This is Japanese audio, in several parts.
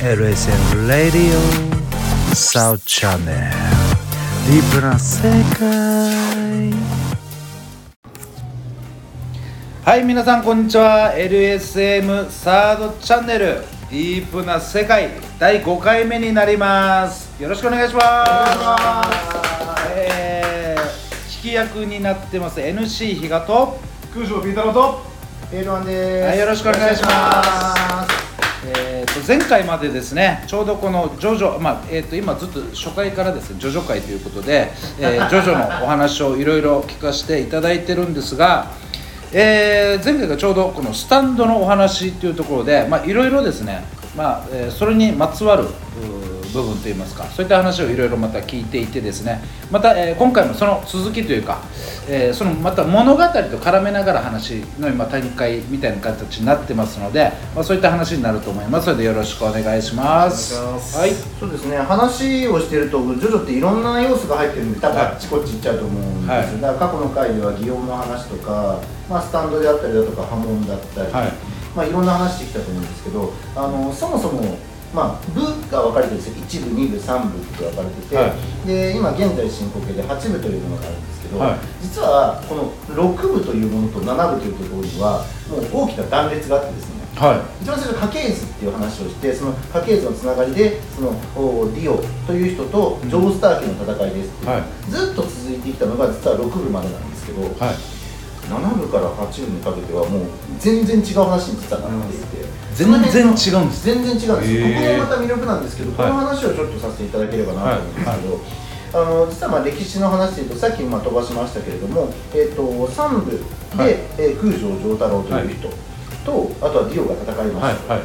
LSM Radio South Channel. ディープな世界はい皆さんこんにちは。LSM サードチャンネルディープな世界第5回目になります。よろしくお願いします。えー、聞き役になってます。NC 比嘉と。空城ピータローと。エールワンです。はいよろしくお願いします前回までですねちょうどこのジョジョ、まあえー、と今ずっと初回からですねジョジョ会ということで、えー ジョジョのお話をいろいろ聞かせていただいてるんですが、えー前回がちょうどこのスタンドのお話っていうところでまあいろいろですね、まあえーそれにまつわる部分といいますかそういった話をいろいろまた聞いていてですねまた、えー今回もその続きというか、えーそのまた物語と絡めながら話の今展開みたいな形になってますので、まあ、そういった話になると思いますのでよろしくお願いします。はいそうですね。話をしてるとジョジョっていろんな要素が入ってるんで、多分はいあっちこっち行っちゃうと思うんですよ。はいだから過去の回では祇園の話とか、まあスタンドであったりだとか波紋だったり、はいまあいろんな話してきたと思うんですけど、あのそもそもまあ部が分かれてるんですよ。一部、二部、三部って分かれてて、はで今現在進行形で八部というものがあるんですけど、はい。実はこの六部というものと七部というところにはもう大きな断裂があってですね。は一番最初家系図っていう話をしてその家系図のつながりでそのおディオという人とジョースター家の戦いですってずっと続いてきたのが実は6部までなんですけど、いはい7部から8部にかけてはもう全然違う話に実はなっていて、全然違うんです。全然違うんです。ここもまた魅力なんですけど、はいこの話をちょっとさせていただければなと思うんですけど、あの実はまあ歴史の話でいうとさっきまあ飛ばしましたけれども、えー、と3部で、はい。えー空城城太郎という人と、あとはディオが戦いました、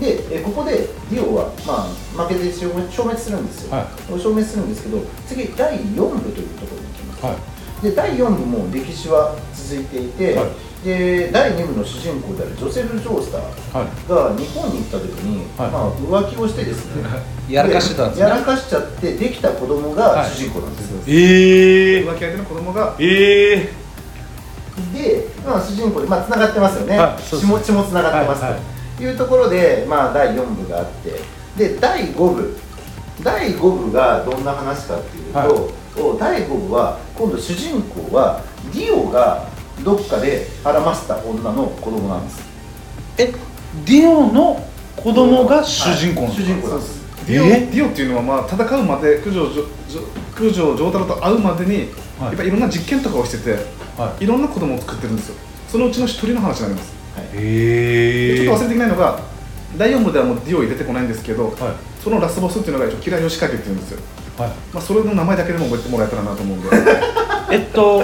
でえーここでディオは、まあ、負けて消滅消滅するんですよ、は消滅するんですけど次第4部というところに行きます、はいで第4部も歴史は続いていて、はい。で第2部の主人公であるジョセフ・ジョースターはい。が日本に行った時に、はい。まあ、浮気をしてですねやらかしてたんですね。やらかしちゃってできた子供が主人公なんですよ、え浮気相手の子供が。えで、まあ、主人公で、まあ、つながってますよね、はいそうです血も血もつながってますと、はいはい。いうところで、まあ、第4部があってで第5部。第5部がどんな話かっていうと、はいお第5部は今度主人公はディオがどっかで孕ませた女の子供なんです。えディオの子供が主人公なんですか？主人公です。ディオえディオっていうのはまあ戦うまで九条城九条城太郎と会うまでに、はい。やっぱりいろんな実験とかをしてて、はい。いろんな子供を作ってるんですよ。そのうちの一人の話になります、えでちょっと忘れていけないのが第4部ではもうディオ入れてこないんですけど、はい。そのラスボスっていうのが一応キラヨシカゲっていうんですよ、はい。まあ、それの名前だけでも覚えてもらえたらなと思うんで。えっと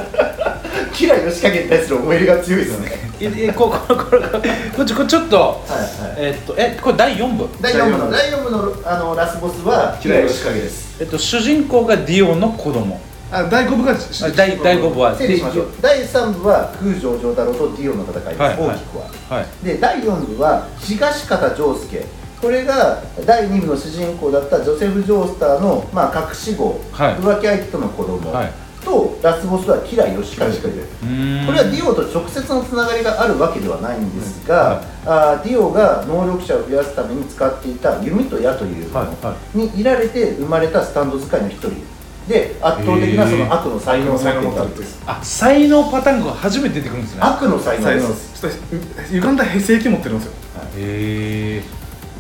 キラヨシカゲに対する思い入れが強いですね。いえこ ここれこれちょこれちょっとはいはい。えっとえこれ第4部？第4部の第4部。のあのラスボスはキラヨシカゲです。えっと主人公がディオの子供。あ第5部があ第第5部は整理しましょう。第3部は空城城太郎とディオの戦いです、はいはい。大きくは。はい。で第4部は東方丈介これが第2部の主人公だったジョセフ・ジョースターの、まあ、隠し子、はい。浮気相手との子供、はい。とラスボスはキラヨシカゲヨシカゲうーん。これはディオと直接のつながりがあるわけではないんですが、あーディオが能力者を増やすために使っていた弓と矢というものはいはにいられて生まれたスタンド使いの一人。で圧倒的なその悪の才能を持っていたわけです。あ才能パターンが初めて出てくるんですね。悪の才能です。ちょっと歪んだ性器持ってるんですよ。へ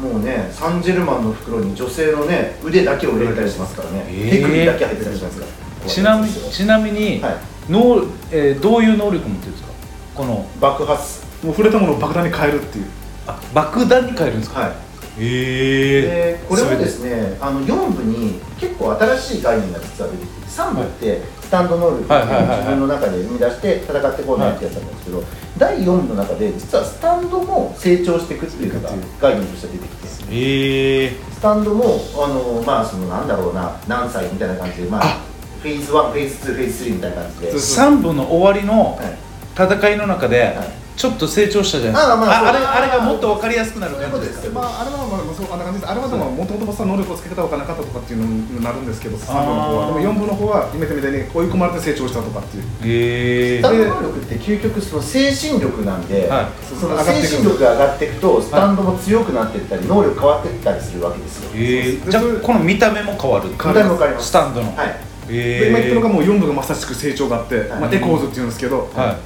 もうねサンジェルマンの袋に女性のね腕だけを入れたりしますからね、へー。手首だけ入ってたりしますから。えちなみにちなみに、はい。能えーどういう能力持ってるんですか？この。爆発。もう触れたものを爆弾に変えるっていう。あ爆弾に変えるんですか？はいへでこれもですねあの4部に結構新しい概念が実は出てきて3部ってスタンド能力っていうのを自分の中で生み出して戦ってこうねってやつなんですけど、第4部の中で実はスタンドも成長していくっていうのが概念として出てきて。へえスタンドもあのまあそのなんだろうな何歳みたいな感じでまああ。フェーズ1フェーズ2フェーズ3みたいな感じで、そう3部の終わりのはい。戦いの中で、はいちょっと成長したじゃないですか。あまああれあれがもっと分かりやすくなる感じですか？まあ、あれはまあまあそうあんな感じです。あれはでももともと能力をつけ方が分からなかったとかっていうのになるんですけど3部の方は。でも4部の方は今言ったみたいに追い込まれて成長したとかっていう。へえスタンド能力って究極その精神力なんで、はい。その精神力が上がっていくとスタンドも強くなっていったり能力変わっていったりするわけですよ、えー、じゃあこの見た目も変わる見た目も変わります。スタンドの。はい。今言ってるのがもう4部がまさしく成長があって、はい。まあ、エコーズっていうんですけど、は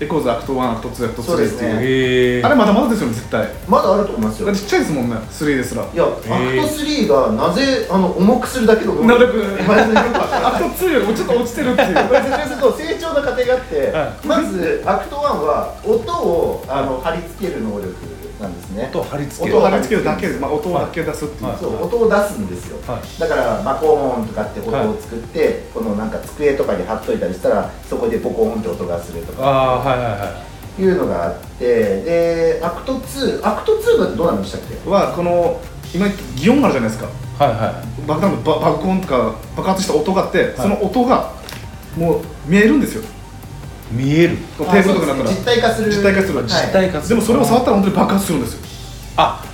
エコーズアクト1アクト2アクト3ってそういうあれまだまだですよね絶対。まだあると思いますよ。だってちっちゃいですもんね3ですら。いや、アクト3がなぜあの重くするだけの能力まずよく。アクト2よりもちょっと落ちてるっていう。これ説明すると成長の過程があって、はまずアクト1は音をあの貼り付ける能力なんですね。音を貼り付ける。音を貼り付けるだけで、まあ、音だけ出すっていう、はい。そう音を出すんですよ、はい。だからバコーンとかって音を作って、このなんか机とかに貼っといたりしたらそこでボコーンって音がするとか。ああはいはいはい。うのがあってでアクト2アクト2がどうなんでしたっけ？はこの今擬音があるじゃないですか。いはい。は爆弾のバ爆音とか爆発した音があって、その音がもう見えるんですよ。い見える。テーブルとかったら実体化する。実体化するはい。実体化する。でもそれを触ったら本当に爆発するんですよ。あ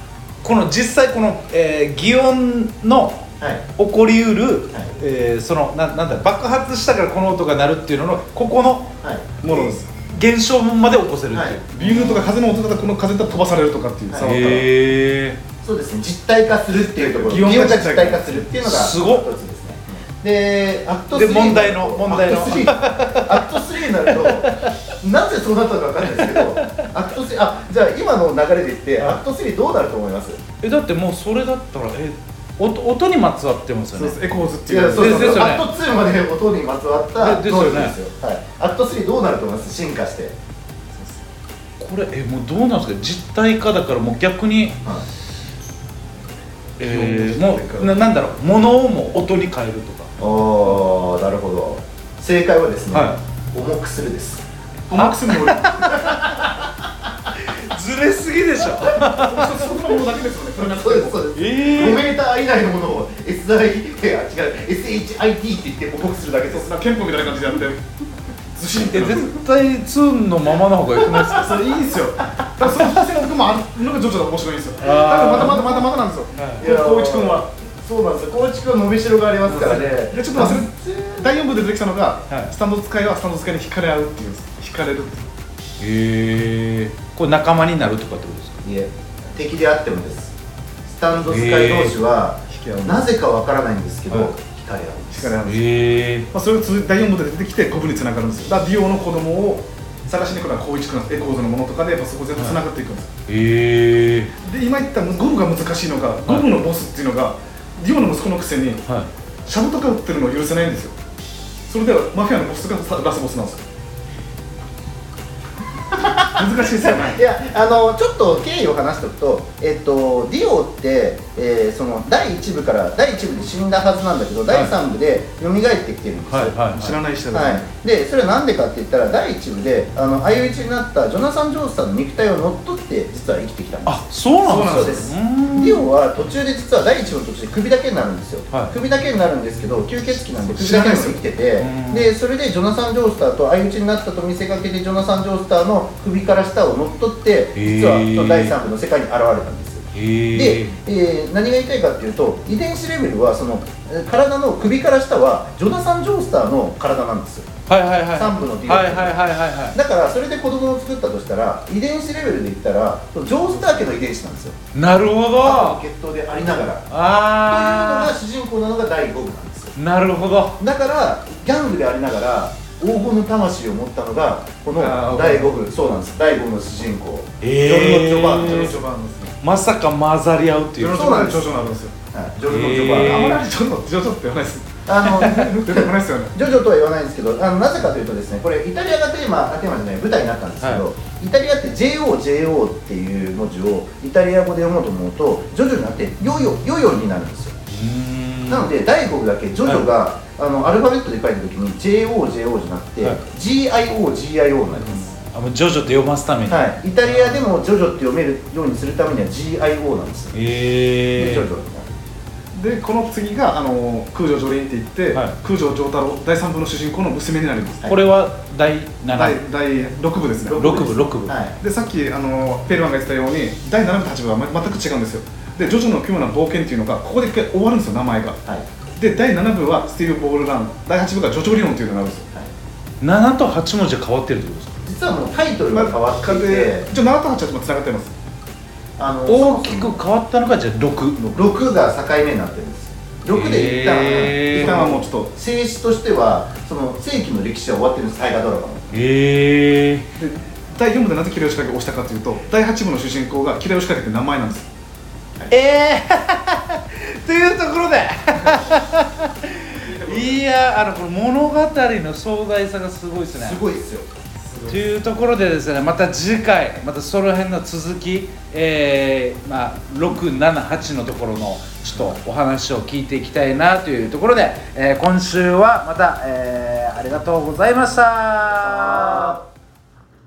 この実際この、えー、擬音のはい。起こりうる、はい。えーそのななんだ爆発したからこの音が鳴るっていうののここのはい。ものです。現象まで起こせるっていう、はい。ビューとか風の音だったらこの風だったら飛ばされるとかっていう、はい。触ったらへえそうですね。実体化するっていうところ。擬音が擬音が実体化する。っていうのがすごっ。一つですね。でアクト3で問題の問題の。アクト 3アクト3になるとなぜそうなったのかわかんないですけどアクト3あじゃあ今の流れで言ってはい。アクト3どうなると思います？えだってもうそれだったらえ音音にまつわってますよね。そうです。エコーズっていいうやそうそう。そう、ですよね。アクト2まで音にまつわったでですよですよ。はい、アクト3どうなると思います？進化して、これえもうどうなんですか？実体化だからもう逆に、えー、もうななんだろう？物をも音に変えるとか。おーなるほど。正解はですね、は重くするです。重くする能力 ずれすぎでしょ。そのものだけですよね。そうですそうです、え5メーター以内のものを SI いや違う SHIT って言って重くするだけです。な憲法みたいな感じでやってずしんって。え絶対ツーンのままの方がよくないですか？それいいんですよ。だからその伏線が僕もあるのがジョジョで面白いんですよ。だからまだまだまだまだなんですよ。光一君はそうなんですよ。光一君は伸びしろがありますからね。でちょっと忘れ第4部で出てきたのが、はい。スタンド使いはスタンド使いに惹かれ合うっていうんです惹かれるっていう。へえ。これ仲間になるとかってことですか？いえ敵であってもです。スタンド使い同士は引き合うなぜかわからないんですけど、はい。惹かれ合うんです。惹かれ合うんです、へえ。まあ、それが第4部で出てきてコブにつながるんですよ。だからディオの子供を探しに来るのは康一君エコーズのものとかでやっぱそこ全部つながっていくんです。よ、へえ。で今言った5部が難しいのが5部のボスっていうのがディオの息子のくせにはい。シャブとか売ってるのを許せないんですよ。それではマフィアのボスがさラスボスなんですよ難しいですよね。いやあのちょっと経緯を話しておくと、えっと、ディオって、えーその第1部から第1部で死んだはずなんだけど、第3部で蘇ってきてるんですよ、はいはい知らない人だはい、でそれはなんでかって言ったら第1部であの相打ちになったジョナサン・ジョースターの肉体を乗っ取って実は生きてきたんですあそうなんでそうです。すうーん。ディオは途中で実は第1部の途中で首だけになるんですよ、はい。首だけになるんですけど吸血鬼なんで首だけでも生きててうんでそれでジョナサン・ジョースターと相打ちになったと見せかけてジョナサン・ジョースターの首から下を乗っ取って実は第3部の世界に現れたんですでえ、えー何が言いたいかっていうと遺伝子レベルはそのえー体の首から下はジョナサン・ジョースターの体なんですよ。はいはいはい。三部のディオはいはいはいはいはい。だからそれで子供を作ったとしたら遺伝子レベルで言ったらジョースター家の遺伝子なんですよ。なるほど。血統でありながら。というのがあ主人公なのが第5部なんですよ。あなるほど。だからギャングでありながら黄金の魂を持ったのがこの第5部。そうなんです。第5部の主人公。えジョルノ・ジョバーンジョジジョルノ・ョバーンですね。まさか混ざり合うっていう。そうなんですジョジョなんですよ。はい。ジョルノ・ジョバーン、えー。あんまりジョジョジョジョって言わないです。あの出てこないですよね。ジョジョとは言わないんですけどあのなぜかというとですねこれイタリアがテーマあテーマじゃない舞台になったんですけど、はイタリアって JOJO っていう文字をイタリア語で読もうと思うとジョジョになってヨヨヨヨになるんですよなので第5部だけジョジョが、あのアルファベットで書いた時に JOJO じゃなくて、はい。GIOGIO になります、あもうジョジョって読ますために。はい、イタリアでもジョジョって読めるようにするためには GIO なんですよ、へえでジョジョ。になるでこの次があの空城ジョリンって言って、はい。空城城太郎第3部の主人公の娘になります、はいこれは第7第第6部ですね。六部六部。はい。でさっきあのペルワンが言ってたように第7部と8部はま全く違うんですよでジョジョの奇妙な冒険っていうのがここで一回終わるんですよ名前が。はい。で第7部はスティーブ・ボールラン第8部がジョジョリオンっていうのがあるんですよ。7と8文字が変わってるってことですか？実はもうタイトルが変わっていて。で一応7と8はつながってます。あの大きく変わったのがじゃあ6 6が境目になってるんです。6で一旦、一旦はもうちょっと。静止と。してはその世紀の歴史は終わってるんです。大河ドラマの。へえで第4部でなぜキラヨシカゲを押したかというと第8部の主人公がキラヨシカゲって名前なんですええー、というところで。いやあのこの物語の壮大さがすごいですね。すごいですよ。というところでですねまた次回またその辺の続き、えーまあ、678のところのちょっとお話を聞いていきたいなというところで、えー今週はまた、えーありがとうございました。